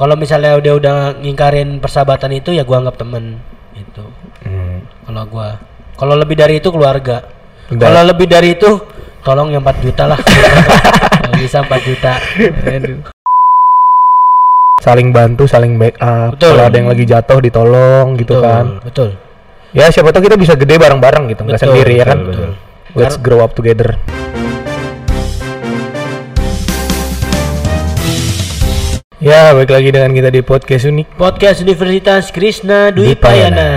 kalau misalnya udah udah ngingkarin persahabatan itu ya gua anggap temen itu Hmm. kalau gua kalau lebih dari itu keluarga kalau lebih dari itu tolong yang 4 juta lah kalau bisa 4 juta Saling bantu, saling backup. Betul. Kalau ada yang lagi jatuh ditolong gitu betul, kan. betul Ya siapa tahu kita bisa gede bareng-bareng gitu, nggak Betul, sendiri ya kan. betul, Let's grow up together. Ya, balik lagi dengan kita di podcast unik. podcast Universitas Krishna Dwi Payana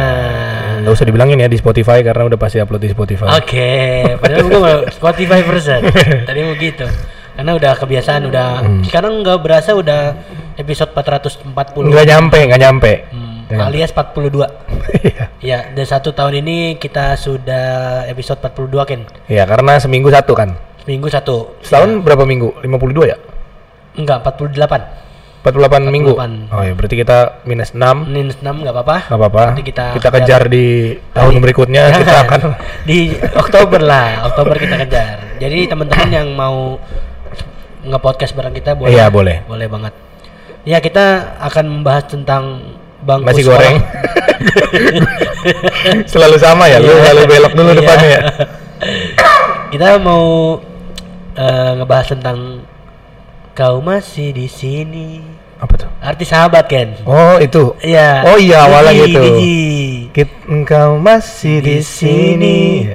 Nggak usah dibilangin ya di Spotify karena udah pasti upload di Spotify. Oke, padahal gue mau Spotify persen. Tadi mau gitu. Karena udah kebiasaan udah sekarang nggak berasa udah episode 440. Nggak nyampe, nggak nyampe. Hmm, Nggak alias 42. Iya. Ya, dan satu tahun ini kita sudah episode 42 kan. Ya, karena seminggu satu kan. Seminggu satu. Setahun berapa minggu? 52 ya? Enggak, 48. 48, minggu. 48. Oh ya, berarti kita minus 6. Minus 6 nggak apa-apa. Nggak apa-apa. Nanti kita kita kejar di tahun berikutnya Jangan. kita akan di Oktober lah, Oktober kita kejar. Jadi teman-teman yang mau nge-podcast bareng kita boleh. Iya, boleh. Boleh banget. Ya, kita akan membahas tentang bangku sekolah. goreng. Selalu sama ya, lu Iya. selalu belok dulu Iya. depannya ya. kita mau eh, ngebahas tentang kau masih di sini. Apa tuh? Arti sahabat kan? Oh, itu. Iya. Oh iya, awalnya gitu. Diji. Kit, engkau masih di sini.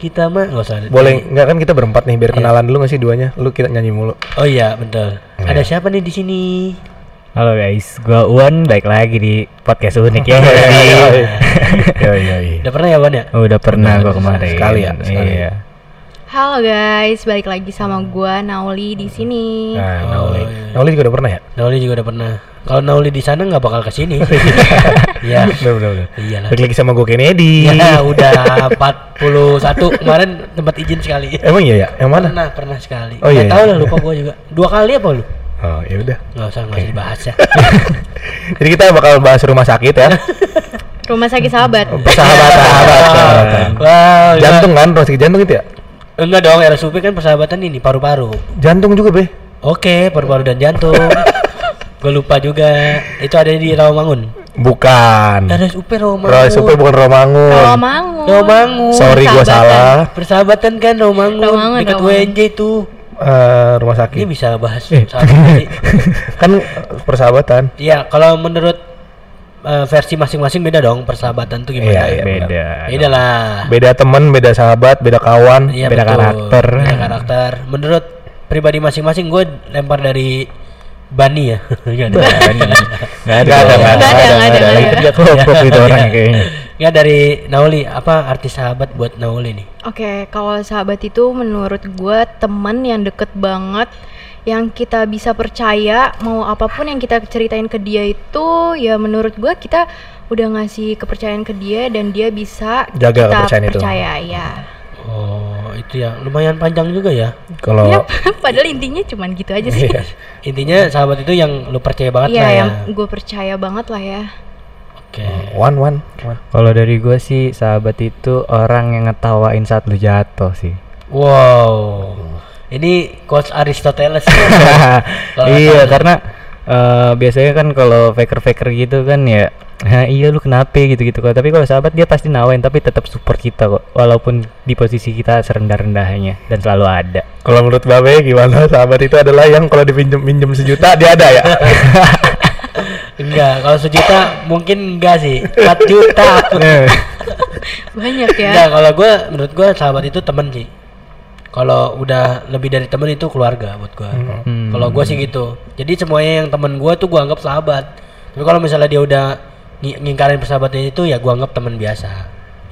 Kita mah nggak usah. Boleh nggak kan kita berempat nih Iya. biar kenalan dulu nggak sih duanya? Lu kita nyanyi mulu. Oh iya, betul. Ada siapa nih di sini? Halo guys, gua Uwan baik lagi di podcast unik ya. Iya iya iya. Udah pernah ya, Wan ya? Oh, Udah pernah gua kemarin. Sekali ya, sekali. Iya. Halo guys, balik lagi sama gua Nauli di sini. Nah, Oh, Nauli. iya. Nauli juga udah pernah ya? Nauli juga udah pernah. Kalau Nauli di sana nggak bakal ke sini. Iya. Udah udah udah. Iyalah. Balik lagi sama gue Kennedy. Ya udah 41 kemarin tempat izin sekali. Emang iya ya? Yang mana? Pernah, pernah sekali. Oh, iya, Nggak tahu iya. lah lupa gua juga. Dua kali apa lu? Oh, ya udah. Nggak usah, nggak usah dibahas ya. Jadi kita bakal bahas rumah sakit ya. Rumah sakit sahabat. Persahabatan. Wow, Jantung kan, rumah sakit jantung itu ya? Enggak dong, RSUP kan persahabatan ini paru-paru. Jantung juga, Be. Oke, paru-paru dan jantung. gue lupa juga. Itu ada di Rawamangun. Bukan. RSUP Rawamangun. RSUP bukan Romangun. Rawamangun. Rawamangun. Sorry gua Persahabatan. salah. Persahabatan kan Rawamangun, Rawamangun, dekat Rawamangun. WNJ itu. Eh, rumah Ini sakit. bisa bahas Eh. kan persahabatan. Iya, kalau menurut eh, versi masing-masing beda dong persahabatan tuh gimana? Iya, iya. Beda. Beda lah. Beda teman, beda sahabat, beda kawan. Iya, beda betul. karakter. Beda karakter. Menurut pribadi masing-masing gue lempar dari Bani ya. Nggak ada. Nggak Nggak ada, ada. nggak ada, Nggak ada, nggak ada, nggak nggak ada. Tiga kelompok itu orangnya kayaknya. Nggak dari Nauli. Apa arti sahabat buat Nauli nih? Oke, kalau sahabat itu menurut gua teman yang deket banget yang kita bisa percaya mau apa pun yang kita ceritain ke dia itu ya menurut gua kita udah ngasih kepercayaan ke dia dan dia bisa Jaga kita kepercayaan itu. percaya ya. Oh, itu ya lumayan panjang juga ya. Kalau Ya, padahal intinya cuman gitu aja sih. Iya. Intinya sahabat itu yang lu percaya banget Iya, lah ya. yang gue percaya banget lah ya. Oke. one one, one. Kalau dari gua sih sahabat itu orang yang ngetawain saat lu jatuh sih. Wow. Ini quotes Aristoteles. Kalau iya karena eh, biasanya kan kalau faker-faker gitu kan ya "Hah, iya lu kenapa gitu-gitu kok tapi kalau sahabat dia pasti nawain tapi tetap support kita kok walaupun di posisi kita serendah-rendahnya dan selalu ada Kalau menurut Babe gimana? Sahabat itu adalah yang kalau dipinjem pinjem sejuta dia ada ya. Enggak, kalau sejuta mungkin enggak sih. 4 juta. Banyak ya. Enggak, kalau gua menurut gua sahabat itu temen sih. Kalau udah lebih dari temen itu keluarga buat gua. Hmm. Kalau gua sih gitu. Jadi semuanya yang temen gua tuh gua anggap sahabat. Tapi kalau misalnya dia udah ng- ngingkarin persahabatan itu ya gua anggap temen biasa.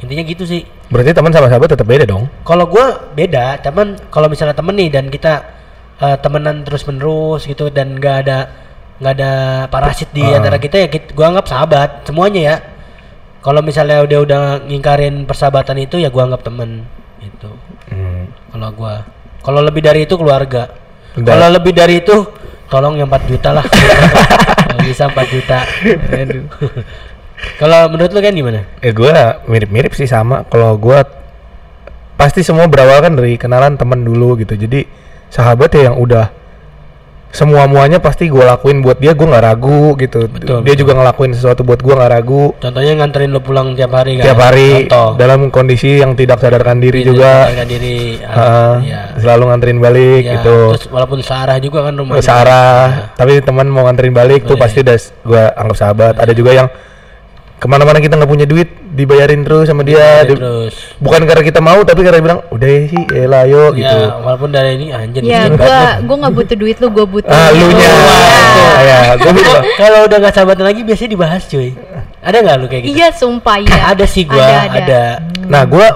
Intinya gitu sih. Berarti teman sama sahabat tetap beda dong. Kalau gua beda, cuman kalau misalnya temen nih dan kita eh, temenan terus menerus gitu dan nggak ada nggak ada parasit di Ah. antara kita ya kita, gua anggap sahabat semuanya ya. Kalau misalnya udah udah ngingkarin persahabatan itu ya gua anggap temen gitu. Hmm. Kalau gua kalau lebih dari itu keluarga. Kalau lebih dari itu tolong yang 4 juta lah. Kalau bisa 4 juta. Kalau menurut lu kan gimana? Ya gue mirip-mirip sih sama. Kalau gue pasti semua berawal kan dari kenalan teman dulu gitu. Jadi sahabat ya yang udah semua muanya pasti gue lakuin buat dia gue nggak ragu gitu Betul, dia juga ngelakuin sesuatu buat gue nggak ragu Contohnya nganterin lo pulang tiap hari kan? tiap hari Contoh. dalam kondisi yang tidak sadarkan diri Tidak juga sadarkan diri. Heeh, iya. selalu nganterin balik Iya, gitu Terus walaupun searah juga kan rumahnya. Sarah tapi teman mau nganterin balik tuh Iya. pasti udah gue anggap sahabat ada juga yang ke mana-mana kita nggak punya duit dibayarin terus sama dia Iya, Di- terus. bukan karena kita mau tapi karena bilang udah ya sih elah ayo Ya, gitu walaupun dari ini anjir. Ya gua gua nggak butuh duit lu, gua butuh. ah lu nya Iya. ya gue kok kalau udah gak sahabatan lagi biasanya dibahas cuy. Ada nggak lu kayak gitu? Iya, sumpah ya. Ada sih gua, ada. nah gue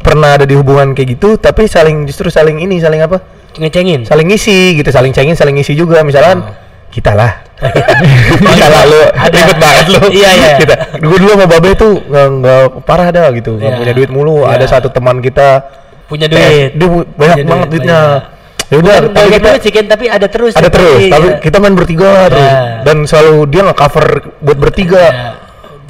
pernah ada di hubungan kayak gitu tapi saling justru saling ini saling apa Ngecengin. saling ngisi gitu saling cengin saling ngisi juga misalkan Oh. Kita lah kita lah lu. Ribet banget lu. Iya, iya. kita. Gue dulu sama babe tuh nggak parah dah gitu. Nggak Iya. punya duit mulu. Iya. ada satu teman kita. Punya eh, duit. dia pu- banyak Punya banget duit, duitnya. Ya udah tapi kita sih tapi ada terus. ada terus. Tapi ya. kita main bertiga terus. Iya. dan selalu dia nggak cover buat bertiga. Ya.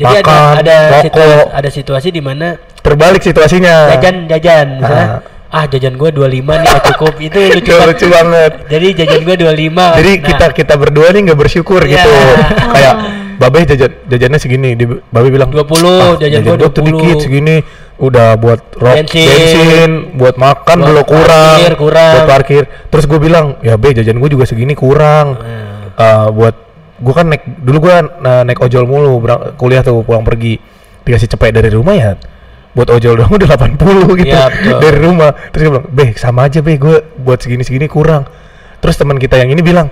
Jadi Makan, ada ada situasi, ada situasi di mana terbalik situasinya. Jajan jajan misalnya ah jajan gua 25 nih nggak cukup itu lucu banget. lucu banget Jadi jajan gua 25. jadi Nah, kita kita berdua nih nggak bersyukur Iya. gitu kayak babe jajan jajannya segini di babe bilang 20, jajan gua gua tuh 20. dikit segini udah buat rok Bensin. bensin, buat makan Buat belum kurang, parkir, kurang. buat parkir terus gue bilang ya be jajan gue juga segini kurang Nah. Eh, buat gue kan naik dulu gue naik ojol mulu kuliah tuh pulang pergi dikasih cepet dari rumah ya buat ojol doang udah 80 gitu Iya, betul. dari rumah terus gue bilang be sama aja be gue buat segini segini kurang terus teman kita yang ini bilang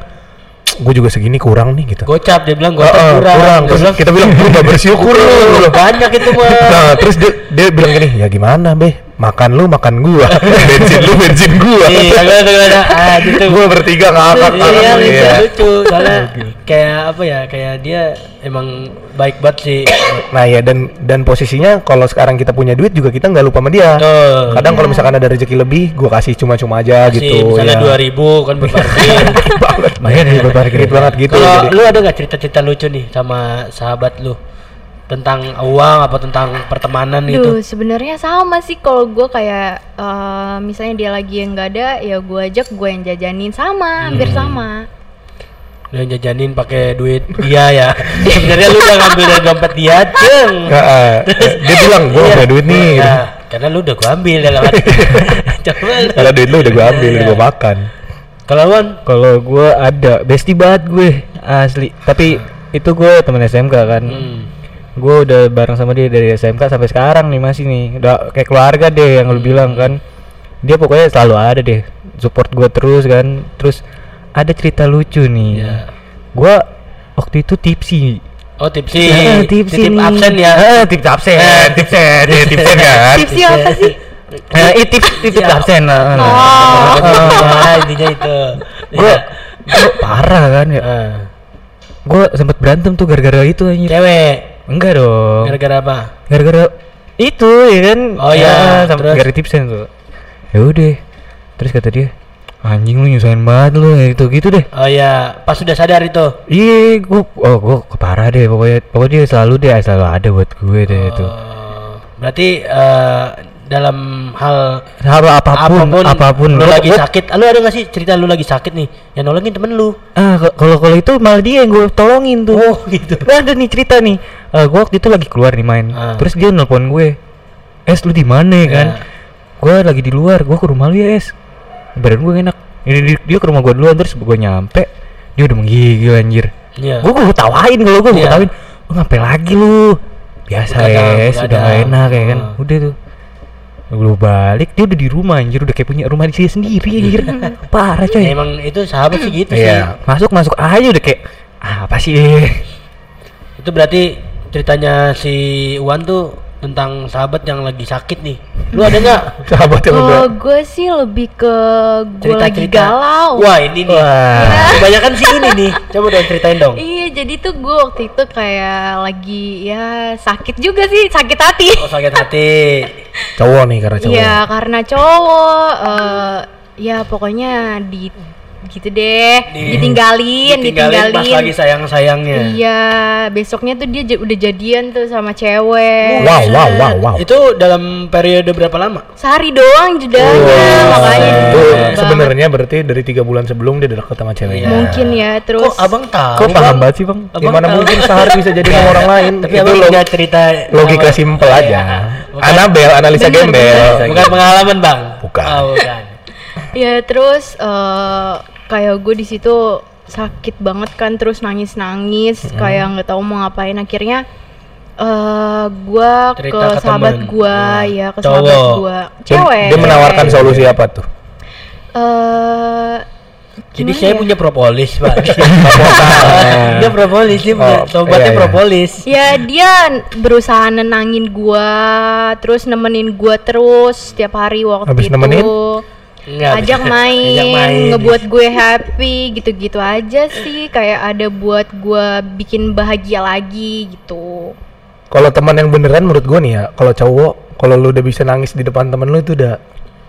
gue juga segini kurang nih gitu Gocap dia bilang gocap oh, kurang. kurang. Dia Terus bilang, kita bilang lu gak bersyukur lu. "Lu banyak itu mah. Nah, terus dia dia bilang gini, ya gimana, Be? Makan lu, makan gua. bensin lu, bensin gua. Iya? Ah, gitu. gua bertiga ngakak Iya, lucu, Iya. lucu. Soalnya kayak apa ya? Kayak dia emang baik banget sih. Nah, ya dan dan posisinya kalau sekarang kita punya duit juga kita nggak lupa sama dia. Tuh. Kadang kalau misalkan ada rezeki lebih, gua kasih cuma-cuma aja Kasih gitu. misalnya ya. dua ribu kan buat parkir. banget. Ya buat parkir. Irit banget gitu. Kalau jadi. lu ada nggak cerita-cerita lucu nih sama sahabat lu tentang uang apa tentang pertemanan Duh, gitu? sebenarnya sama sih kalau gue kayak eh, misalnya dia lagi yang nggak ada, ya gue ajak gue yang jajanin sama, hampir Hmm. sama. Lu yang jajanin pakai duit dia ya. Sebenarnya lu udah ngambil dari dompet dia, ceng. Eh, dia bilang gua Iya. punya duit nih. gitu. Ya, karena lu udah gua ambil dalam hati. Coba lu. Kalau duit lu udah gua ambil, udah Iya. gua makan. Kalau Wan, Kalau gue ada bestie banget gue asli. Tapi itu gue temen SMK kan. hmm. Gue udah bareng sama dia dari SMK sampai sekarang nih masih nih. Udah kayak keluarga deh yang lu bilang kan. Dia pokoknya selalu ada deh. Support gue terus kan. Terus ada cerita lucu nih. Iya. Gue waktu itu tipsi. Oh tipsi, Eh, tipsi titip nih. absen ya. Eh, tips absen, tipsen, ya, tipsen kan. Tipsnya apa sih? Eh, itu tips titip Iya. absen. nah, nah. Oh. Ya, intinya itu. Gue Ya. parah kan ya. Eh, Gue sempet berantem tuh gara-gara itu anjir. cewek, Enggak dong. gara-gara apa? Gara-gara itu ya kan. Oh, iya, sama terus? gara tipsen tuh. Ya udah. Terus kata dia, anjing lu nyusahin banget lu ya gitu gitu deh. Oh ya, pas sudah sadar itu. Iya, gua oh gua keparah deh pokoknya. Pokoknya dia selalu deh selalu ada buat gue deh itu. Oh, berarti eh, dalam hal Hal apa pun, apa pun, lu Gua- lagi gua- sakit, lu ada gak sih cerita lu lagi sakit nih, yang nolongin temen lu? Ah, kalau kalau itu malah dia yang gue tolongin tuh. Oh, gitu. Nah, ada nih cerita nih. Eh gue waktu itu lagi keluar nih main. Ah. Terus dia nelpon gue. Es lu di mana ya kan? Ya. Gue lagi di luar. Gue ke rumah lu ya es. Badan gue enak. Ini dia, dia ke rumah gue duluan terus gue nyampe. Dia udah menggigil anjir. Iya. Gue gue tawain kalau gue Iya. gue tawain. Lu ngapain lagi lu? Biasa Begadang, es, udah begadang. gak enak ya kan. Ah. Udah tuh. Lu balik dia udah di rumah anjir udah kayak punya rumah di sini sendiri anjir. Parah coy. Ya, emang itu sahabat sih gitu Iya. Masuk masuk aja udah kayak ah, apa sih? sih. Itu berarti ceritanya si Wan tuh tentang sahabat yang lagi sakit nih. Lu ada nggak Sahabat yang udah. Gue sih lebih ke gue lagi cerita-cerita? galau. Wah ini nih. Wah. Kebanyakan sih ini nih. Coba dong ceritain dong. Iya, jadi tuh gue waktu itu kayak lagi ya sakit juga sih, sakit hati. Oh sakit hati. Cowok nih karena cowok. Iya, karena cowok eh ya pokoknya di gitu deh Di- ditinggalin ditinggalin pas ditinggalin lagi sayang-sayangnya. iya besoknya tuh dia j- udah jadian tuh sama cewek Wow, wow, wow, wow. Itu dalam periode berapa lama? sehari doang jedanya Wah, makanya itu sebenarnya berarti dari tiga bulan sebelum dia udah deket sama ceweknya. Iya. mungkin ya terus Kok abang tahu? Kok paham Bang? banget sih bang? Abang Gimana tahu? mungkin sehari bisa jadi sama orang lain? Tapi itu abang lo- punya cerita logika sama- simpel Iya. aja. Bukan- Anabel, analisa gembel. Bukan pengalaman bang. Bukan. Oh, bukan. Ya terus eh, kayak gue di situ sakit banget kan terus nangis nangis kayak nggak tahu mau ngapain akhirnya eh gue ke ke sahabat gue Hmm. ya ke Cowok. sahabat gue cewek Dia menawarkan cewek. solusi apa tuh? eh Jadi saya ya? punya propolis pak. Dia propolis, dia punya Oh, sobatnya iya, iya. propolis. ya dia berusaha nenangin gua terus nemenin gua terus setiap hari waktu Habis itu nemenin? Enggak, ajak main, ajak main. ngebuat gue happy gitu-gitu aja sih kayak ada buat gua bikin bahagia lagi gitu Kalau teman yang beneran menurut gua nih ya, kalau cowok, kalau lu udah bisa nangis di depan temen lu itu udah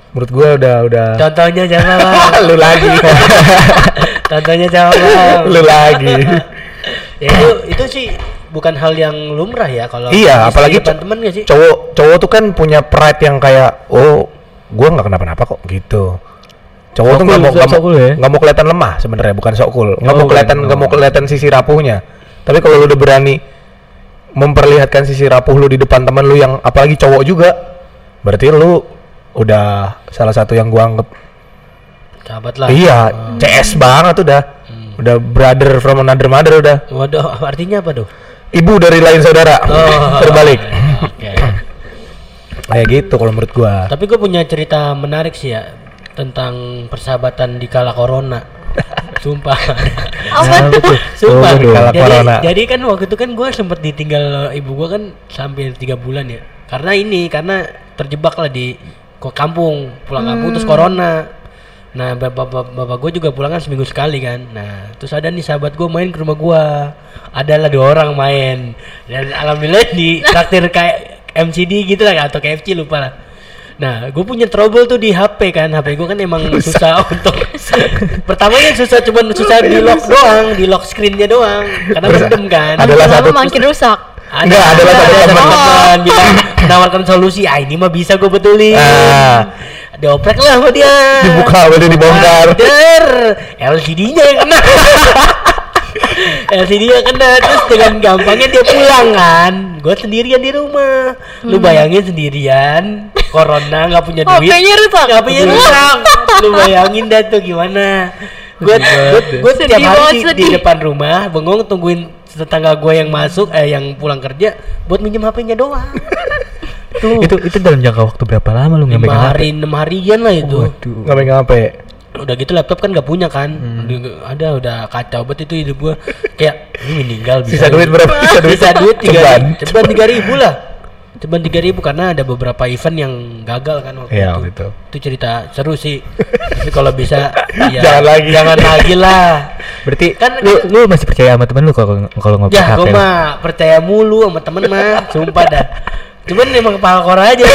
menurut gua udah udah Contohnya jangan lu lagi. Contohnya jangan lu lagi. ya itu itu sih bukan hal yang lumrah ya kalau Iya, apalagi di depan co- temen gak sih? Cowok cowok tuh kan punya pride yang kayak oh, gua nggak kenapa-napa kok gitu. Cowok tuh Sok nggak cool, mau nggak mau cool ya? mau kelihatan lemah sebenarnya bukan sok cool. Nggak Oh, mau kelihatan bukan. nggak mau kelihatan sisi rapuhnya. Tapi kalau lu udah berani memperlihatkan sisi rapuh lu di depan temen lu yang apalagi cowok juga, berarti lu udah salah satu yang gua anggap Sahabat lah. iya CS banget udah. Udah brother from another mother udah. Waduh, artinya apa tuh? Ibu dari lain saudara. Oh. Terbalik. Kayak gitu kalau menurut gua. Tapi gue punya cerita menarik sih ya tentang persahabatan di kala corona. Sumpah. apa tuh Sumpah. Oh, di kala jadi, corona. jadi kan waktu itu kan gue sempet ditinggal ibu gue kan sampai tiga bulan ya. Karena ini karena terjebak lah di kok kampung pulang kampung terus corona. Nah bapak bapak, bapak gue juga pulang kan seminggu sekali kan. Nah terus ada nih sahabat gue main ke rumah gue. Adalah dua orang main dan alhamdulillah di traktir kayak MCD gitu lah atau KFC lupa lah. Nah, gue punya trouble tuh di HP kan. HP gue kan emang susah untuk pertamanya susah cuman susah di lock doang, di lock screennya doang. Karena mendem kan. adalah lama satu- makin rusak Ada, Enggak, adalah satu teman. teman bilang menawarkan solusi. Ah, ini mah bisa gue betulin. Ah. Dioprek lah sama dia. Dibuka, udah dibongkar. Der, LCD-nya yang kena. LCD-nya kena terus dengan gampangnya dia pulang kan. Gue sendirian di rumah. Lu bayangin sendirian, corona nggak punya duit. HP-nya rusak. HP-nya rusak. Lu bayangin dah tuh gimana. Gue gue Sedih tiap hari di, di depan rumah bengong tungguin tetangga gue yang masuk eh yang pulang kerja buat minjem HP-nya doang. Tuh. itu itu dalam jangka waktu berapa lama lu nggak megang HP? hari enam harian lah itu Waduh. Nggak megang HP. Udah gitu laptop kan nggak punya kan? Udah- ada udah kacau banget itu hidup gua. Kayak ini meninggal bisa Sisa duit berapa? Sisa duit. sisa duit? tiga Ceban. ceban tiga ribu lah. Ceban tiga ribu karena ada beberapa event yang gagal kan waktu Iya, itu. waktu itu. itu cerita seru sih. Tapi kalau bisa ya Jangan lagi. jangan lagi lah. Berarti Kan- lu lu masih percaya sama temen lu kalau kalau ngobrol ya gua mah percaya mulu sama temen mah. Sumpah dah. Cuman emang kepala kora aja.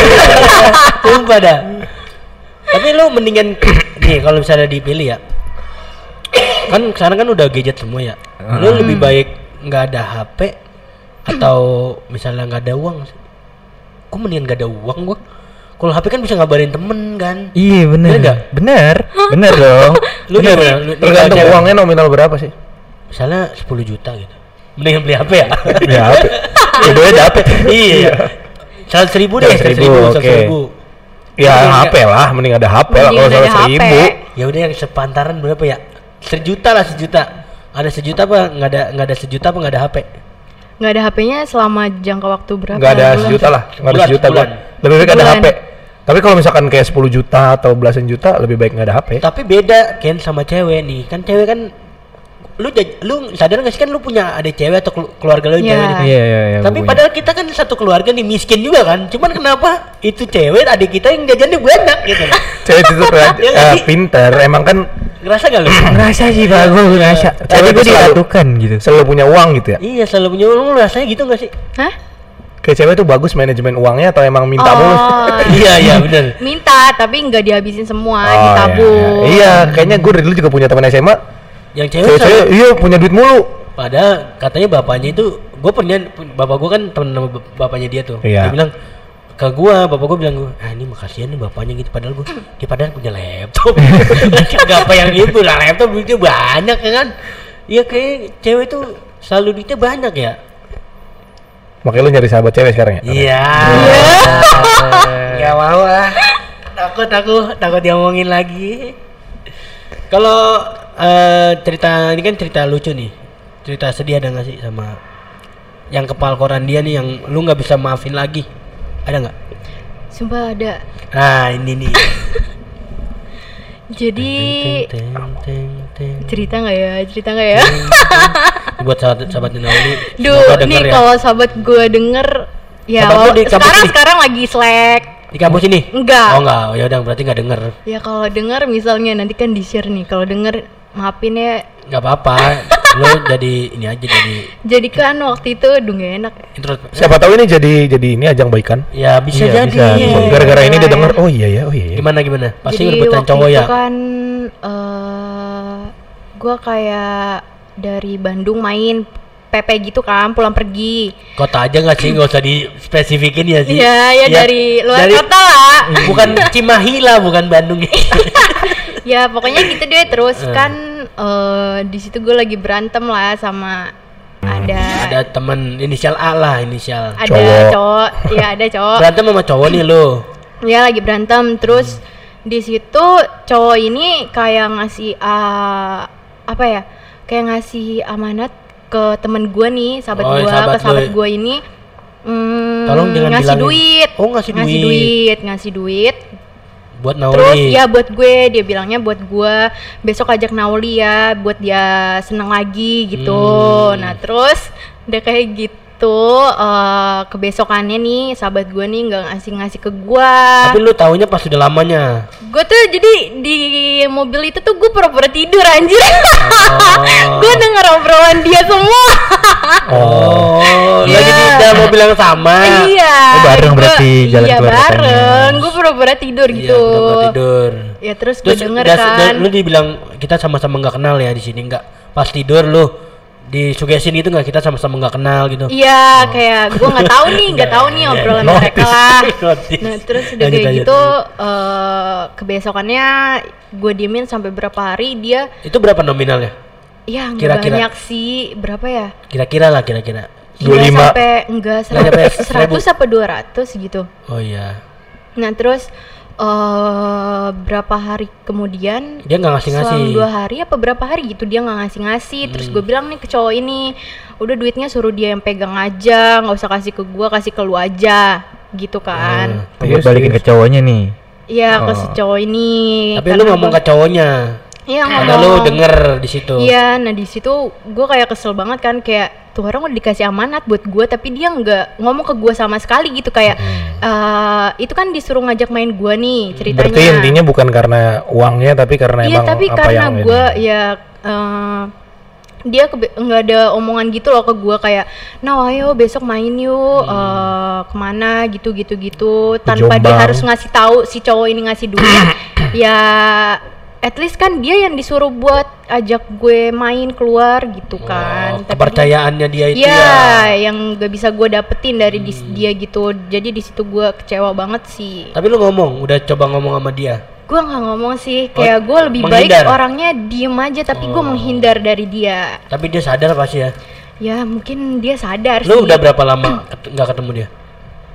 Sumpah dah tapi lu mendingan nih kalau misalnya dipilih ya kan sekarang kan udah gadget semua ya lu lebih baik nggak ada HP atau misalnya nggak ada uang gua mendingan nggak ada uang gua kalau HP kan bisa ngabarin temen kan Iya bener. Bener nggak? Bener. Bener dong. lu Bener. gimana? Lu- lu Tergantung cewek, uangnya nominal berapa sih? misalnya 10 juta gitu mendingan beli HP ya Ya HP. Ada HP. iya seratus ribu deh Seratus seratus ribu, ribu oke. seratus ribu Ya Mending HP lah, mending ada HP lah Mending kalau ada seratus HP. ribu. ya udah yang sepantaran berapa ya sejuta lah sejuta ada sejuta apa nggak ada nggak ada sejuta apa nggak ada HP nggak ada HP-nya selama jangka waktu berapa Nggak ada bulan? sejuta lah, nggak ada sejuta gua. sebulan. Lebih baik ada Sebulan. HP. Tapi kalau misalkan kayak 10 juta atau belasan juta, lebih baik nggak ada HP. tapi beda Ken sama cewek nih kan cewek kan lu lu sadar nggak sih kan lu punya ada cewek atau kelu- keluarga lu Iya. cewek nih? Iya iya iya. tapi punya. padahal kita kan satu keluarga nih miskin juga kan cuman kenapa itu cewek adik kita yang jajannya banyak gitu loh Cewek itu sih? pinter, emang kan ngerasa gak lu ngerasa sih pak gue ngerasa. Cewek Tapi gue disatukan gitu. selalu punya uang gitu ya. iya selalu punya lu rasanya gitu gak sih Hah? kayak cewek tuh bagus manajemen uangnya atau emang minta oh, mulu? iya iya bener minta tapi nggak dihabisin semua Oh, ditabung Iya, iya kayaknya gue dulu juga punya teman SMA. Yang cewek Cewek-cewek sama- iya punya duit mulu. padahal katanya bapaknya itu gue pernah bapak gue kan temen sama bap- bapaknya dia tuh. Iya. dia bilang ke gua bapak gua bilang gua ah ini makasihan nih bapaknya gitu. Padahal gua dia padahal punya laptop. Gak apa yang itu lah laptop duitnya banyak ya kan? Iya kayak cewek tuh selalu duitnya banyak ya. Makanya lu nyari sahabat cewek sekarang ya? iya. Nggak mau ah. Takut aku takut diomongin lagi. Kalau eh, cerita ini kan cerita lucu nih. Cerita sedih ada nggak sih sama yang kepal koran dia nih yang lu nggak bisa maafin lagi? Ada nggak? Sumpah ada. Nah ini nih. Jadi cerita nggak ya? Cerita nggak ya? Buat sahabat sahabat Nauli Duh, nih ya. kalau sahabat gue denger ya Sahabat di kampus sekarang ini? sekarang lagi slack. Di kampus ini Enggak. oh enggak. Ya udah berarti nggak denger. Ya kalau denger misalnya nanti kan di share nih. Kalau denger maafin ya nggak apa-apa lu jadi ini aja jadi jadi kan waktu itu aduh gak enak intro Siapa tahu ini jadi jadi ini ajang baikan. ya bisa Iya, jadi bisa, bisa. Iya. Gara-gara ini dia iya. denger, oh iya ya, oh iya ya. gimana gimana pasti jadi rebutan waktu cowok itu ya kan eh gue kayak dari Bandung main PP gitu kan pulang pergi. Kota aja nggak sih? Nggak usah dispesifikin ya sih? Iya, ya dari luar dari- kota lah. bukan Cimahi lah bukan Bandung. Ya pokoknya gitu deh. Terus Eh. kan eh di situ gue lagi berantem lah sama ada ada teman inisial A lah inisial. Ada Cowok. cowok. Ya ada cowok. Berantem sama cowok nih lo ya lagi berantem. Terus di situ cowok ini kayak ngasih ah, apa ya? Kayak ngasih amanat ke temen gue nih sahabat Oh, gue sahabat ke sahabat gue ini hmm, Tolong jangan ngasih bilangin. duit Oh, ngasih ngasih duit. duit ngasih duit buat Terus Nauli ya buat gue dia bilangnya buat gue besok ajak Nauli ya buat dia seneng lagi gitu. Hmm. Nah terus udah kayak gitu eh kebesokannya nih sahabat gue nih nggak ngasih ngasih ke gue. tapi lu taunya pas sudah lamanya Gue tuh jadi di mobil itu tuh gue pura-pura tidur anjir. Oh. gue denger obrolan dia semua. oh Iya. lagi di dalam mobil yang sama iya. Oh, bareng gua- berarti jalan Iya keluar kotanya. bareng. Gue pura-pura tidur Iya, gitu. pura-pura tidur Ya terus gue terus denger das- kan. da- lu dibilang kita sama-sama nggak kenal ya di sini nggak pas tidur lu disugesin gitu nggak kita sama-sama nggak kenal gitu Iya, kayak gue nggak tahu nih, nggak tahu nih Iya, obrolan notice. mereka lah. Nah terus udah kayak gitu, eh kebesokannya gue diemin sampai berapa hari dia, itu berapa nominalnya ya nggak Kira-kira. banyak sih, berapa ya? kira-kira lah kira-kira Nggak 25. sampai enggak Nggak nyampe seratus apa dua ratus gitu. oh iya Nah terus eh berapa hari kemudian dia nggak ngasih ngasih Selang dua hari apa berapa hari gitu dia nggak ngasih ngasih terus Hmm. gue bilang nih ke cowok ini udah duitnya suruh dia yang pegang aja nggak usah kasih ke gue kasih ke lu aja gitu kan Hmm. Buat balikin ke cowoknya nih. Iya ke si Oh. cowok ini tapi lu ngomong gua- ke cowoknya iya karena lu ngomong denger di situ. Iya nah di situ gue kayak kesel banget kan kayak tuh orang udah dikasih amanat buat gue tapi dia nggak ngomong ke gue sama sekali gitu kayak eh, itu kan disuruh ngajak main gue nih ceritanya. Berarti intinya bukan karena uangnya tapi karena Iya emang tapi apa karena yang gue ini. ya eh, dia nggak ada omongan gitu loh ke gue kayak nah ayo besok main yuk eh, ke mana gitu gitu gitu tanpa dia Jombang. harus ngasih tahu si cowok ini ngasih duit. Ya at least kan dia yang disuruh buat ajak gue main keluar gitu kan. Oh, Tapi kepercayaannya dia itu ya, ya. yang gak bisa gue dapetin dari dis- dia gitu. Jadi di situ gue kecewa banget sih. Tapi lu ngomong udah coba ngomong sama dia? Gue nggak ngomong sih. Kayak gue lebih menghindar? baik orangnya diem aja tapi gue Oh. menghindar dari dia. Tapi dia sadar pasti ya? Ya mungkin dia sadar lu sih. udah berapa lama nggak ketemu dia?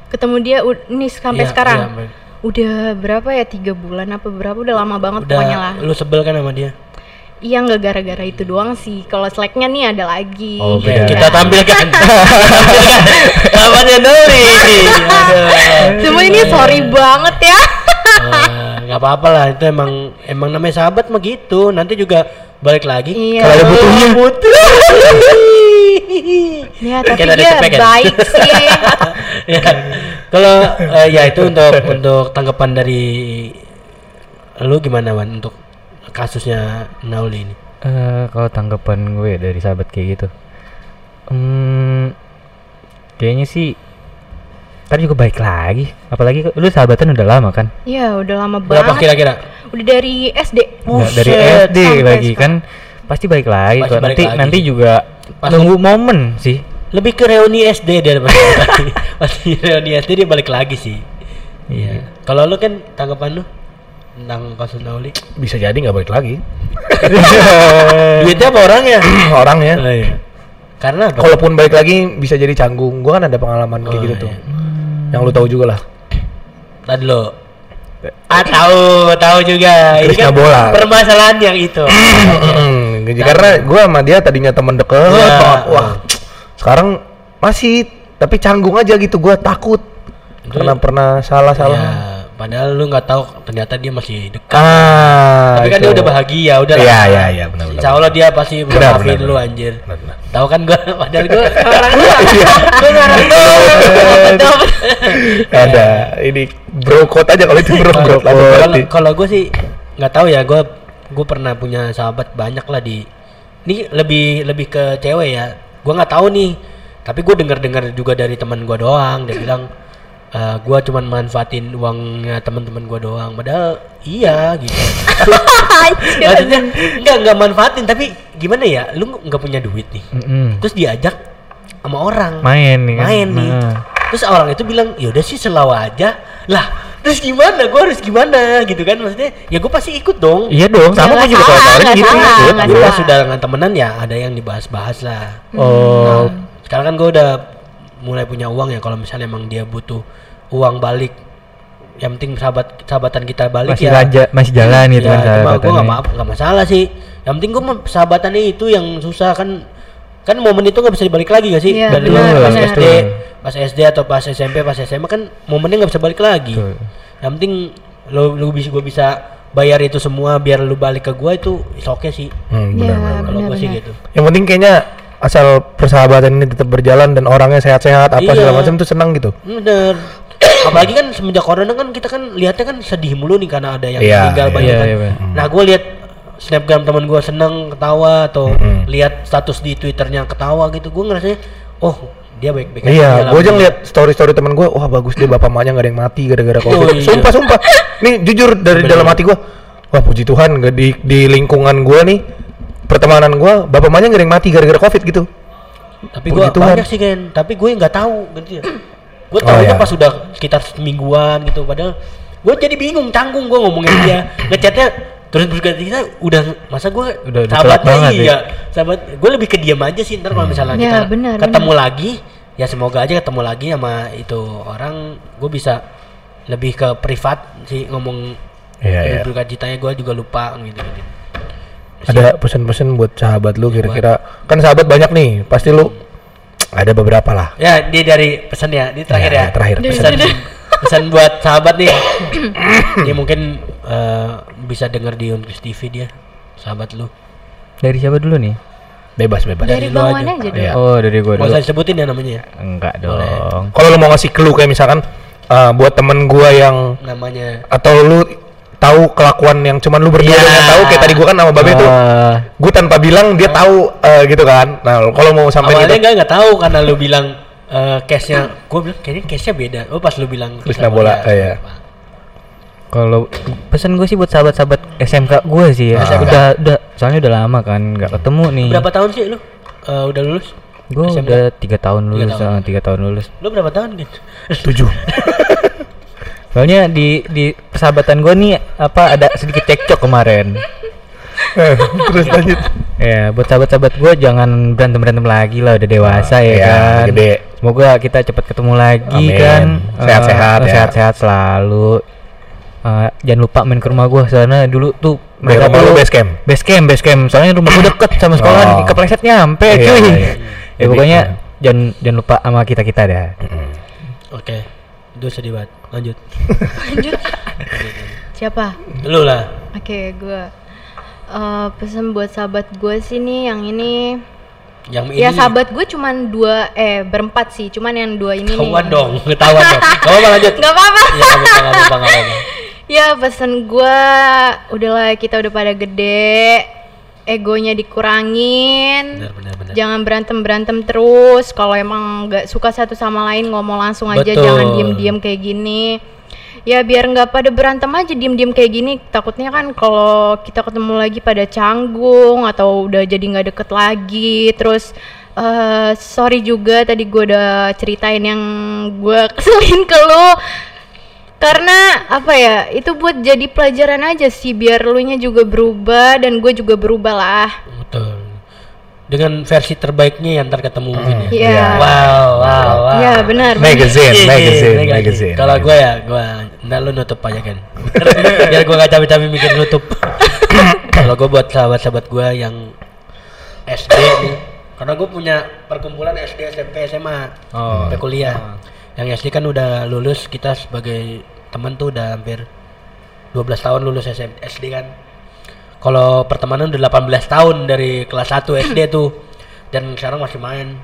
Ketemu dia ini sampai Iya, sekarang. men. Udah berapa ya? Tiga bulan apa berapa? Udah lama banget udah pokoknya lah. lu sebel kan sama dia? Iya nggak gara-gara itu doang sih. Kalau slacknya nih ada lagi. Oh, Oke, beda. kita tampilkan. Kabarnya Dori Aduh. cuma ini sorry banget ya. Nggak apa-apa lah. Itu emang emang namanya sahabat mah gitu. Nanti juga balik lagi. Iya. Kalau ada butuhnya. butuh ya tapi Kayak ada dia kan? baik sih. Ya kalau eh, ya itu untuk untuk tanggapan dari lu gimana Wan untuk kasusnya Nauli ini Eh, kalau tanggapan gue dari sahabat kayak gitu, hmm, kayaknya sih Ntar juga baik lagi. Apalagi lu sahabatan udah lama kan? Iya, udah lama Berapa banget. kira-kira? Udah dari SD. Nggak dari SD sampai lagi sekarang. kan pasti baik lagi Pasti kok. balik Nanti lagi. nanti juga Pas nunggu momen sih. Lebih ke reuni SD dia reuni SD dia balik lagi sih. Iya. Kalau lu kan tanggapan lu tentang kasus Nauli? Bisa jadi nggak balik lagi. Duitnya apa orangnya? Orangnya. Oh, iya. Karena apa? Kalaupun balik lagi bisa jadi canggung. Gua kan ada pengalaman kayak Oh, gitu iya. tuh. Yang lu tahu juga lah. Tadi lo. Ah tahu, tahu juga. Ini kan bola. permasalahan yang itu. Karena gua sama dia tadinya temen deket banget. Wah, sekarang masih tapi canggung aja gitu. Gua takut karena pernah salah-salah. Ya, padahal lu nggak tahu ternyata dia masih dekat. Ah, Tapi kan itu. dia udah bahagia, udah lah. Iya, iya, iya, benar, benar. Insya Allah dia pasti maafin lu anjir. Benar, benar. Tahu kan gua padahal. Iya. Gua nggak tahu. Ada ini bro code aja kalau itu bro bro kalau gue sih nggak tahu ya, gue gue pernah punya sahabat banyak lah di ini lebih lebih ke cewek ya. Gue nggak tahu nih, tapi gue dengar dengar juga dari teman gue doang. Dia bilang eh gue cuman manfaatin uangnya teman-teman gue doang. Padahal iya gitu. Maksudnya nggak nggak manfaatin, tapi gimana ya? Lu nggak punya duit nih, Mm-mm. terus diajak sama orang Main nih kan. main nih Nah. terus orang itu bilang ya udah sih selawa aja lah terus gimana gue harus gimana gitu kan maksudnya ya gue pasti ikut dong Iya dong, sama gue juga kalau gitu. ikut. pas sudah dengan temenan ya ada yang dibahas-bahas lah Oh, sekarang kan gue udah mulai punya uang ya kalau misalnya emang dia butuh uang balik. Yang penting sahabat sahabatan kita balik masih ya. raja, masih jalan gitu ya, kan cuma gue nggak maaf nggak masalah sih. Yang penting gue sahabatannya itu yang susah kan kan momen itu nggak bisa dibalik lagi gak sih? Iya, dari lu pas benar. SD pas SD atau pas SMP pas SMA kan momennya nggak bisa balik lagi. Betul. yang penting lo lu bisa gue bisa bayar itu semua biar lu balik ke gue itu oke sih. Hmm, Iya, benar, benar. kalau gue sih gitu. Yang penting kayaknya asal persahabatan ini tetap berjalan dan orangnya sehat-sehat apa Iya. segala macam tuh senang gitu. bener apalagi kan semenjak corona kan kita kan lihatnya kan sedih mulu nih karena ada yang Iya, meninggal iya. banyak Iya, kan iya, bener. nah gue lihat snapgram teman gue seneng ketawa atau Mm-mm. lihat status di twitternya ketawa gitu gue ngerasanya oh dia baik-baik aja Iya, gue aja ngeliat story-story temen gue, wah bagus deh bapak emaknya gak ada yang mati gara-gara covid. Oh, iya. Sumpah sumpah, nih jujur dari dalam hati gue, wah puji Tuhan gak di di lingkungan gue nih pertemanan gue bapak ada yang mati gara-gara covid gitu. tapi gue banyak sih kan tapi gue nggak tahu gitu ya. Gue Oh, tahu iya. pas sudah sekitar semingguan gitu. Padahal gue jadi bingung canggung gue ngomongin dia. Ngechatnya terus berganti kita udah masa gue Udah- udah sahabatnya telat banget iya. Sahabat gue lebih ke diam aja sih ntar kalau misalnya Ya, kita benar, ketemu lagi ya semoga aja ketemu lagi sama itu orang. Gue bisa lebih ke privat sih ngomong Iya, iya. berduka citanya gue juga lupa gitu gitu Ada pesan-pesan buat sahabat lu kira-kira, kan sahabat banyak nih, pasti lu ada beberapa lah. ya di dari pesan ya di terakhir Ya, ya, terakhir pesan pesan buat sahabat nih dia mungkin eh, bisa denger di Unkris TV dia sahabat lu Dari siapa dulu nih? Bebas bebas. Dari lu bawaan aja. aja dulu. Iya. Oh, dari gua mau dulu. saya sebutin ya namanya ya Enggak dong. Kalau lu mau ngasih clue kayak misalkan eh, buat temen gua yang namanya atau lu tahu kelakuan yang cuman lu berdua Iya. yang tahu kayak tadi gua kan sama Babe tuh Ah, gue tanpa bilang dia tahu eh, gitu kan nah kalau mau sampai awalnya gitu nggak nggak tahu karena lu bilang eh, case-nya gue bilang kayaknya case-nya beda oh pas lu bilang Krisna bola, iya. kalau pesan gue sih buat sahabat-sahabat SMK gue sih ya. SMK. Udah udah soalnya udah lama kan nggak ketemu nih. berapa tahun sih lu Eh, udah lulus Gue SMK? udah tiga tahun lulus, tahun. ah, tiga tahun lulus. lu berapa tahun gitu tujuh Soalnya di di persahabatan gue nih apa ada sedikit cekcok kemarin. terus lanjut Ya, buat sahabat-sahabat gue jangan berantem berantem lagi lah, udah dewasa ya Iya, kan. gede. Semoga kita cepat ketemu lagi Amin. kan. Sehat-sehat Eh, ya. Sehat-sehat selalu. Eh, jangan lupa main ke rumah gue sana dulu tuh. Dari rumah lu base camp? Base camp, base camp. Soalnya rumah gue deket sama sekolah, Oh. nih, kepleset nyampe Iya, cuy. iya. Ya pokoknya iya. jangan jangan lupa sama kita kita dah. oke itu sedih banget lanjut. Lanjut. Siapa? lu lah. Oke, gue Eh, pesan buat sahabat gue sih nih yang ini. Yang ini. ya sahabat gue cuman dua eh berempat sih. Cuman yang dua ini nih. Ketahuan dong ketahuan dong. Gak lanjut. Apa-apa. Ya gak apa-apa gak apa-apa gak apa-apa. Ya pesan gue udahlah kita udah pada gede egonya dikurangin. Benar benar benar. jangan berantem berantem terus. Kalau emang nggak suka satu sama lain ngomong langsung aja Betul. jangan diem diem kayak gini. Ya biar nggak pada berantem aja diem diem kayak gini. Takutnya kan kalau kita ketemu lagi pada canggung atau udah jadi nggak deket lagi. Terus eh sorry juga tadi gue udah ceritain yang gue keselin ke lo karena apa ya itu buat jadi pelajaran aja sih biar lu nya juga berubah dan gue juga berubah lah Betul. Dengan versi terbaiknya yang ntar ketemu mungkin ya. Iya. Wow, wow, wow. ya benar benar. Magazine, Iya, magazine, iya, magazine. Kalau gue ya, gue ntar lu nutup aja kan. Biar gue gak capek-capek mikir nutup. Kalau gue buat sahabat-sahabat gue yang SD nih, karena gue punya perkumpulan SD, SMP, SMA, Oh. sampai kuliah. Yang SD kan udah lulus, kita sebagai teman tuh udah hampir 12 tahun lulus SM, SD kan. Kalau pertemanan udah 18 tahun dari kelas 1 SD tuh dan sekarang masih main.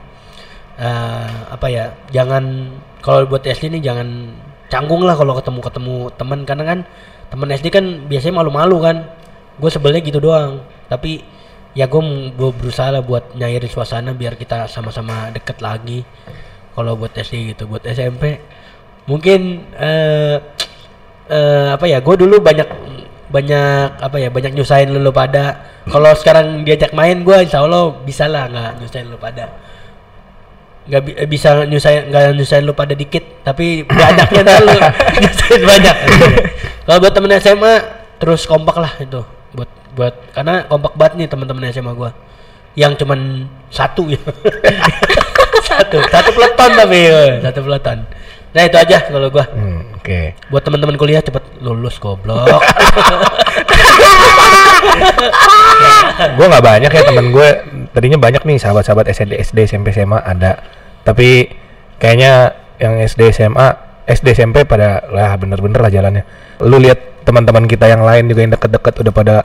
Eh, apa ya? Jangan kalau buat SD nih jangan canggung lah kalau ketemu-ketemu teman karena kan teman SD kan biasanya malu-malu kan. Gue sebelnya gitu doang. Tapi ya gue berusaha lah buat nyairin suasana biar kita sama-sama deket lagi. Kalau buat SD gitu, buat SMP mungkin eh eh apa ya? Gue dulu banyak banyak apa ya banyak nyusahin lu, pada. Kalau sekarang diajak main gue insya Allah bisa lah nggak nyusahin lu pada. Nggak bi- eh, bisa nyusahin nggak nyusahin lu pada dikit tapi banyaknya ntar lu nyusahin banyak. Kalau buat temen SMA terus kompak lah itu. Buat buat karena kompak banget nih teman-teman SMA gua yang cuman satu ya. Satu. Satu peleton tapi eh, satu peleton. Nah itu aja kalau gua. Hmm, Oke. buat teman-teman kuliah cepet lulus goblok. Gue nggak banyak ya temen gue tadinya banyak nih sahabat-sahabat SD SD SMP SMA ada. Tapi kayaknya yang SD SMA SD SMP pada lah bener-bener lah jalannya. Lu lihat teman-teman kita yang lain juga yang deket-deket udah pada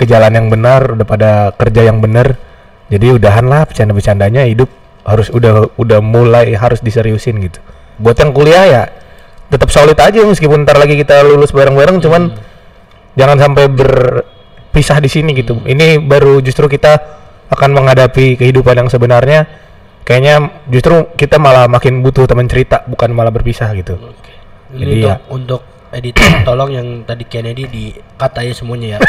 ke jalan yang benar udah pada kerja yang benar jadi udahan lah bercanda-bercandanya hidup harus udah udah mulai harus diseriusin gitu buat yang kuliah ya tetap solid aja meskipun ntar lagi kita lulus bareng-bareng cuman jangan sampai berpisah di sini gitu. Ini baru justru kita akan menghadapi kehidupan yang sebenarnya. Kayaknya justru kita malah makin butuh teman cerita, bukan malah berpisah gitu. Oke. Jadi Ini ya. untuk, untuk editor tolong yang tadi Kennedy di cut aja semuanya ya.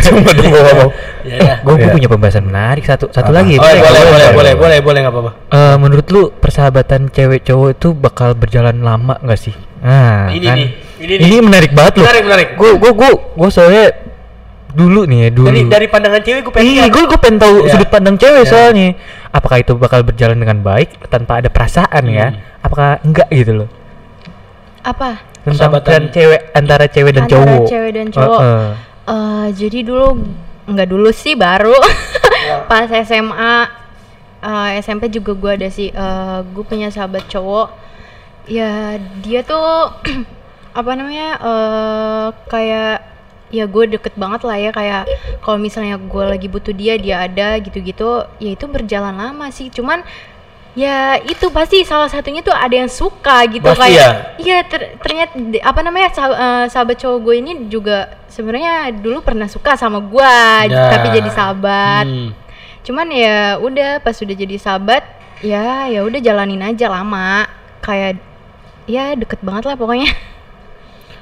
Cuma tunggu ngomong. ya ya. Gue Iya. punya pembahasan menarik satu satu Apa? lagi. Oh, boleh, boleh, boleh, boleh, boleh, boleh, nggak apa-apa. Eh, menurut lu persahabatan cewek cowok itu bakal berjalan lama nggak sih? Nah, Ini kan. nih, ini ini, nih. menarik banget loh. Menarik, menarik. Gue gue gue gue soalnya dulu nih ya dulu. Dari dari pandangan cewek gue pengen Iya, gue gue pengen tahu Iya. sudut pandang cewek soalnya. Apakah itu bakal berjalan dengan baik tanpa ada perasaan ya? Hmm. Apakah enggak gitu loh? Apa? Tentang Persahabatan- cewek antara cewek dan Antara cowok. cewek dan cowok. Heeh. Eh, jadi dulu nggak dulu sih baru pas SMA eh, SMP juga gue ada sih gue punya sahabat cowok ya dia tuh apa namanya eh kayak ya gue deket banget lah ya kayak kalau misalnya gue lagi butuh dia dia ada gitu-gitu ya itu berjalan lama sih cuman ya itu pasti salah satunya tuh ada yang suka gitu Pasti kayak iya ter- ternyata apa namanya sah- eh, sahabat cowok gue ini juga sebenarnya dulu pernah suka sama gue Ya. tapi jadi sahabat Hmm. cuman ya udah pas udah jadi sahabat ya ya udah jalanin aja lama kayak ya deket banget lah pokoknya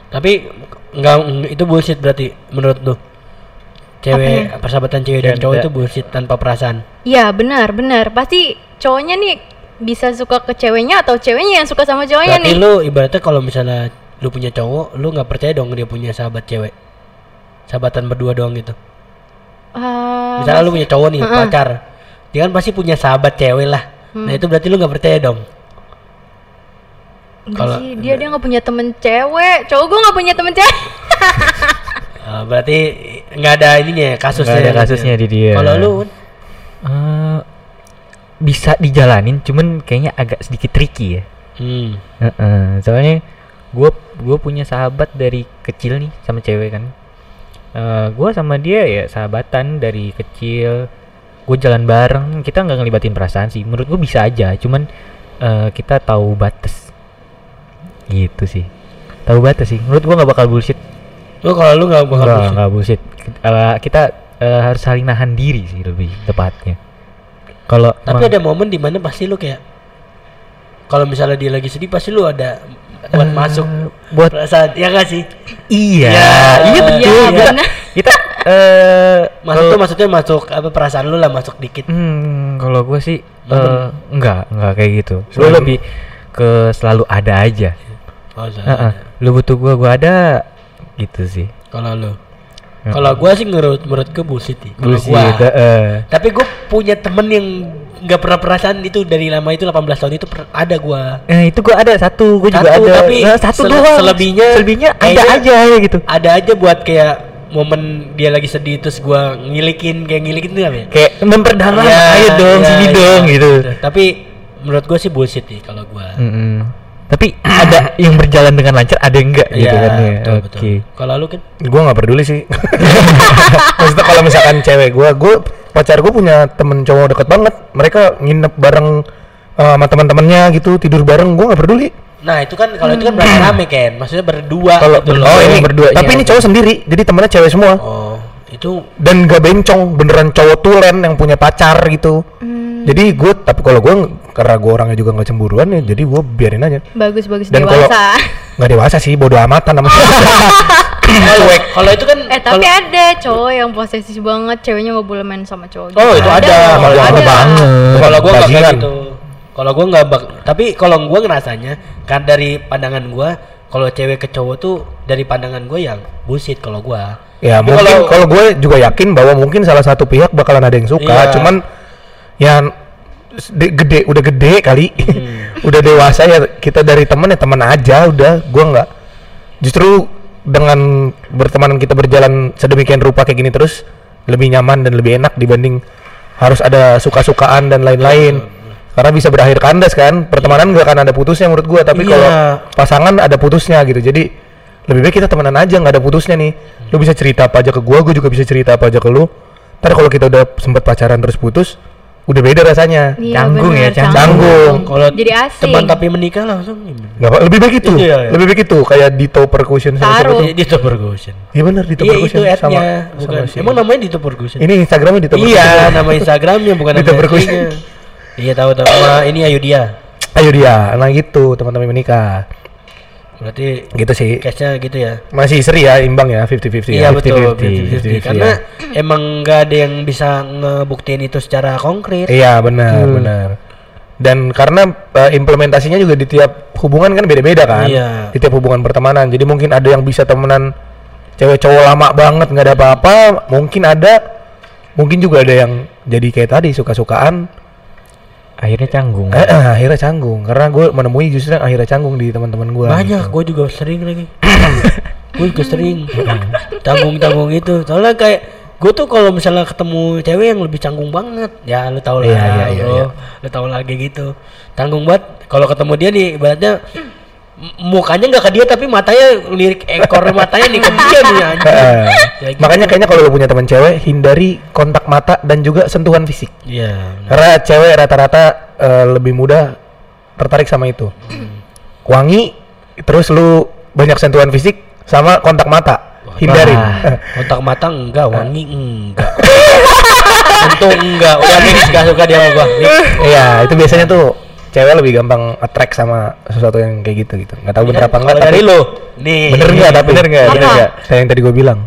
Tapi enggak itu bullshit berarti menurut lu. Cewek persahabatan cewek dan cowok itu bullshit tanpa perasaan. Iya benar benar pasti cowoknya nih bisa suka ke ceweknya atau ceweknya yang suka sama cowoknya Berarti nih lu ibaratnya kalau misalnya lu punya cowok, lu nggak percaya dong dia punya sahabat cewek. Sahabatan berdua doang gitu. Eh, Misalnya lu punya cowok nih, Heeh. pacar. Dia kan pasti punya sahabat cewek lah. Nah, itu berarti lu nggak percaya dong. kalau- dia dia nggak punya temen cewek cowok gue nggak punya temen cewek Ah, berarti nggak ada ininya ya kasusnya. Nggak ada gitu. kasusnya di dia. Kalau lu Eh, bisa dijalanin, cuman kayaknya agak sedikit tricky ya. hmm. Heeh, soalnya gue gue punya sahabat dari kecil nih sama cewek kan. Eh gue sama dia ya sahabatan dari kecil. Gue jalan bareng, kita nggak ngelibatin perasaan sih. Menurut gue bisa aja, cuman eh, kita tahu batas. Gitu sih. Tahu batas sih. Menurut gue nggak bakal bullshit. Lu kalau lu nggak bakal Enggak, bullshit. enggak bullshit. Eh, kita eh, harus saling nahan diri sih lebih tepatnya. Kalau Tapi ada momen di mana pasti lu kayak kalau misalnya dia lagi sedih pasti lu ada buat Eh, masuk buat perasaan ya gak sih iya, Ya, iya iya, betul. kita, benar. kita eh masuk tuh maksudnya masuk apa perasaan lu lah masuk dikit Hmm, kalau gue sih Momen. eh enggak, enggak kayak gitu. Gue Selalu- lebih ke selalu ada aja. oh, Heeh. salah. Lu butuh gua, gua ada gitu sih. kalau lu Heeh. kalau gua sih menurut menurut gua bullshit sih kalau Bullshit, gua heeh. tapi gua punya temen yang nggak pernah perasaan itu dari lama itu 18 tahun itu ada gua Eh, itu gua ada satu, gua juga ada. tapi Eh, satu sele- doang. selebihnya selebihnya ada aja ya gitu. ada aja buat kayak momen dia lagi sedih terus gua ngilikin kayak ngilikin tuh apa ya Kayak memperdalam, Ya, ayo dong, ya, sini ya, dong gitu. tapi menurut gua sih bullshit sih kalau gua Mm-mm. Tapi ada yang berjalan dengan lancar, ada yang enggak gitu Iya, kan ya. betul, Oke. betul. Kalau lu kan Gua nggak peduli sih. Maksudnya kalau misalkan cewek gua, gua pacar gua punya temen cowok deket banget. Mereka nginep bareng eh, sama teman-temannya gitu, tidur bareng. Gua nggak peduli. Nah itu kan kalau itu kan berarti rame kan, maksudnya berdua. Kalau gitu loh. oh ini berdua, tapi ini cowok sendiri, jadi temennya cewek semua. Oh itu Dan gak bencong, beneran cowok tulen yang punya pacar gitu. Hmm, Jadi gue, tapi kalau gue karena gue orangnya juga nggak cemburuan ya, jadi gue biarin aja. bagus bagus Dan kalau dewasa. nggak dewasa sih, bodo amatan sama kalau kalau itu kan eh tapi kalau- ada cowok yang posesif banget, ceweknya nggak boleh main sama cowok. Oh itu ada. loh, Kalau ada ada banget. Kalau gua nggak kayak gitu. Kalau gua nggak bak. Tapi kalau gua ngerasanya kan dari pandangan gua, kalau cewek ke cowok tuh dari pandangan gua yang bullshit kalau gua. Ya Tapi mungkin kalau- kalau gue juga yakin bahwa mungkin salah satu pihak bakalan ada yang suka, Iya. cuman yang gede udah gede kali, Hmm. udah dewasa ya kita dari temen ya teman aja udah, gua nggak justru dengan bertemanan kita berjalan sedemikian rupa kayak gini terus lebih nyaman dan lebih enak dibanding harus ada suka-sukaan dan lain-lain. Karena bisa berakhir kandas kan, pertemanan gak akan ada putusnya menurut gua, tapi Iya. kalau pasangan ada putusnya gitu. Jadi lebih baik kita temenan aja nggak ada putusnya nih. Lu bisa cerita apa aja ke gua, gua juga bisa cerita apa aja ke lu. Ntar kalau kita udah sempet pacaran terus putus, udah beda rasanya. Iya, Canggung ya, bener, canggung. Kalau Jadi asing. teman tapi menikah langsung? Nggak apa, lebih baik itu, Iya, iya. lebih baik itu kayak Dito Percussion sama siapa Taruh. tuh? Di, di Top Percussion. Iya benar Dito Iya Percussion itu sama, bukan. sama Emang namanya di Top Percussion. Ini Instagramnya Dito Iya, Percussion. nama Instagramnya bukan Dito nama Percussion. Iya tahu tahu. Sama ini Ayu dia. Ayo dia, nah gitu teman-teman menikah. Berarti Gitu sih. case-nya gitu ya. Masih seri ya, imbang ya, 50-50 Iya ya. betul, 50-50, 50-50. karena emang nggak ada yang bisa ngebuktiin itu secara konkret. Iya benar benar. Dan karena eh, implementasinya juga di tiap hubungan kan beda-beda kan. Iya. Di tiap hubungan pertemanan. Jadi mungkin ada yang bisa temenan cewek cowok lama banget nggak ada apa-apa. Mungkin ada, mungkin juga ada yang jadi kayak tadi suka-sukaan. Akhirnya canggung. Eh, eh, akhirnya canggung. Karena gue menemui justru yang akhirnya canggung di teman-teman gue. Banyak, gue juga sering lagi. gue juga sering tanggung-tanggung itu. Soalnya kayak gue tuh kalau misalnya ketemu cewek yang lebih canggung banget, ya lu tau lah, iya, bro. iya. lu tau lah kayak gitu. Tanggung banget. Kalau ketemu dia nih, ibaratnya mukanya nggak ke dia tapi matanya lirik ekor matanya nih ke dia nih anjing. Eh, Ya gitu. Makanya kayaknya kalau lo punya teman cewek hindari kontak mata dan juga sentuhan fisik. Iya. Karena cewek rata-rata eh, lebih mudah tertarik sama itu. Wangi, terus lu banyak sentuhan fisik sama kontak mata. Hindarin. Wah. Kontak mata enggak, wangi enggak. Untung enggak, udah mix gak suka dia sama gua. Iya, itu biasanya tuh cewek lebih gampang attract sama sesuatu yang kayak gitu gitu. Nggak tahu bener apa enggak dari lu, nih. bener nggak tapi Bener nggak? Bener Apa? nggak? Kayak yang tadi gue bilang.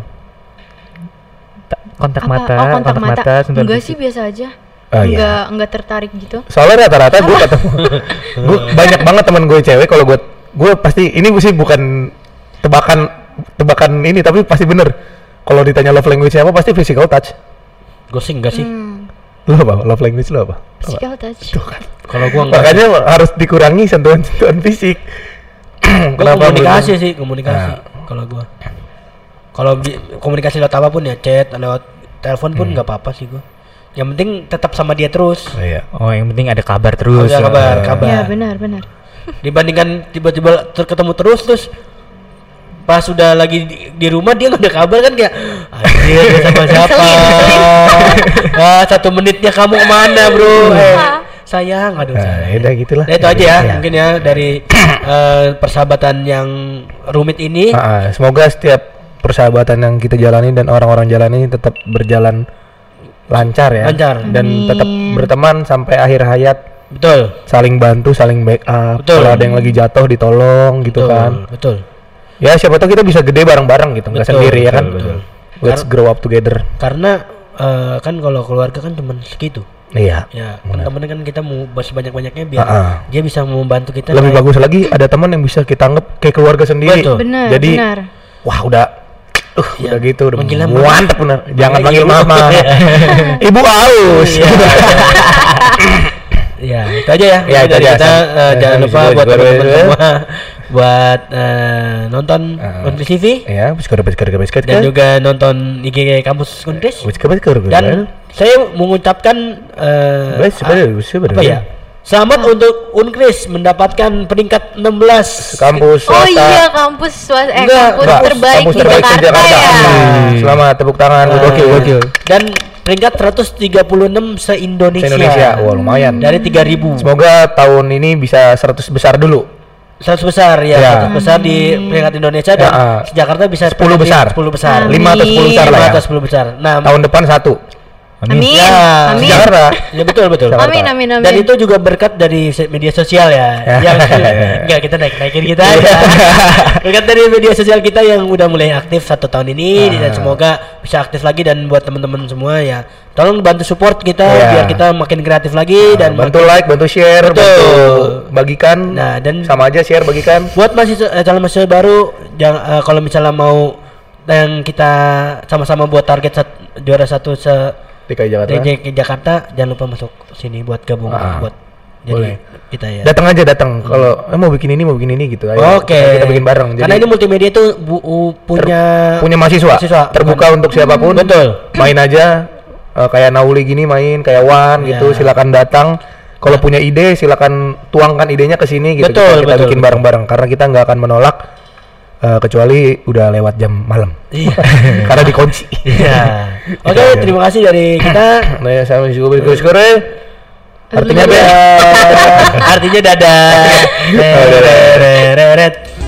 Ta- Kontak Apa? mata, oh, kontak, mata. sentuhan Enggak sih biasa aja. Oh, iya. enggak enggak tertarik gitu. Soalnya rata-rata gue ketemu, gue banyak banget teman gue cewek kalau gue gue pasti ini sih bukan tebakan tebakan ini tapi pasti bener. Kalau ditanya love language apa pasti physical touch. Gue sih enggak sih. Hmm, Lo apa? Love language lo apa? Physical touch. Kalau gua enggak. Makanya harus dikurangi sentuhan-sentuhan fisik. Kenapa komunikasi sih, komunikasi. Nah. Kalau gua. Kalau komunikasi lewat apa pun ya, chat, lewat telepon pun nggak apa-apa sih gua. Yang penting tetap sama dia terus. Oh, iya. Oh, yang penting ada kabar terus. Ada kabar, Eh, kabar. Ya benar benar. Dibandingkan tiba-tiba ketemu terus terus pas sudah lagi di, di rumah dia nggak ada kabar kan kayak anjir dia sama siapa ah, satu menitnya kamu ke mana bro eh, sayang aduh Nah, sayang. ya udah gitulah. Nah, itu aja ya, Iya. mungkin ya dari eh, persahabatan yang rumit ini. Ah, ah, semoga setiap persahabatan yang kita jalani dan orang-orang jalani tetap berjalan lancar ya. Lancar. Dan tetap berteman sampai akhir hayat Betul. saling bantu, saling backup. Betul. Kalau ada yang lagi jatuh ditolong gitu Betul. kan. Betul. Ya siapa tahu kita bisa gede bareng-bareng gitu, nggak Betul, sendiri ya kan. betul, Let's grow up together. Karena eh, kan kalau keluarga kan cuma segitu. Iya. Ya, kan temen kan kita mau sebanyak-banyaknya biar Ah, ah. dia bisa membantu kita. Lebih kayak- bagus lagi ada teman yang bisa kita anggap kayak keluarga sendiri. Betul. Benar, Jadi benar. wah udah uh, Iya. udah gitu udah mama. mantep bener. Jangan panggil mama. Ibu aus. Iya. Ya, itu aja ya. Ya, itu aja. Kita eh, jangan lupa buat teman-teman semua buat eh, nonton Ah. Unkris TV ya, biskut biskut biskut dan juga nonton IG kampus Unkris. biskut biskut Dan saya mengucapkan eh, Biskut biskut apa ya? Selamat untuk Unkris mendapatkan peringkat 16 kampus Oh swasta. iya kampus swasta eh Enggak, kampus Enggak, terbaik kampus di terbaik Jakarta, di Jakarta. ya. Hmm, Selamat tepuk tangan. Eh, Gokil, gokil. Dan peringkat 136 se-Indonesia. Se-Indonesia. Wah, lumayan. Dari 3000. Semoga tahun ini bisa 100 besar dulu. 100 besar ya, Ya. 100 besar di peringkat Indonesia dan Ya, ah. Jakarta bisa 10 peringkat besar. 10 besar. Amin. 5 atau 10 besar lah 5 ya. atau 10 besar. Nah, Tahun depan satu. Amin. Ya, Amin. Jakarta. ya betul betul. Jakarta. Amin amin amin. Dan itu juga berkat dari media sosial ya. yang enggak kita naik naikin kita Iya. ya. berkat dari media sosial kita yang udah mulai aktif satu tahun ini Ah. dan semoga bisa aktif lagi dan buat teman-teman semua ya tolong bantu support kita Iya. biar kita makin kreatif lagi dan bantu makin- like, bantu share, Betul. bantu bagikan. Nah, dan- sama aja share bagikan. buat mahasiswa eh, calon mahasiswa baru jangan eh, kalau misalnya mau yang kita sama-sama buat target sat- juara satu se DKI Jakarta. DJ Jakarta jangan lupa masuk sini buat gabung Ah, buat boleh. jadi kita ya. Datang aja datang. Kalau eh, mau bikin ini mau bikin ini gitu. Ayo, Oke. kita, kita bikin bareng. Karena ini multimedia itu bu, u- punya punya mahasiswa, mahasiswa. terbuka untuk siapa pun. Betul. Main aja eh, kayak Nauli gini main kayak Wan gitu. Ya. Silakan datang. Kalau punya ide silakan tuangkan idenya ke sini gitu. Betul, kita, kita betul, bikin bareng-bareng karena kita nggak akan menolak eh, kecuali udah lewat jam malam. Iya. karena dikunci. Iya. Oke, Iya. terima kasih dari kita. Nah, ya sama juga bersyukur Artinya Artinya beda. Artinya dadah. dadah. Reret.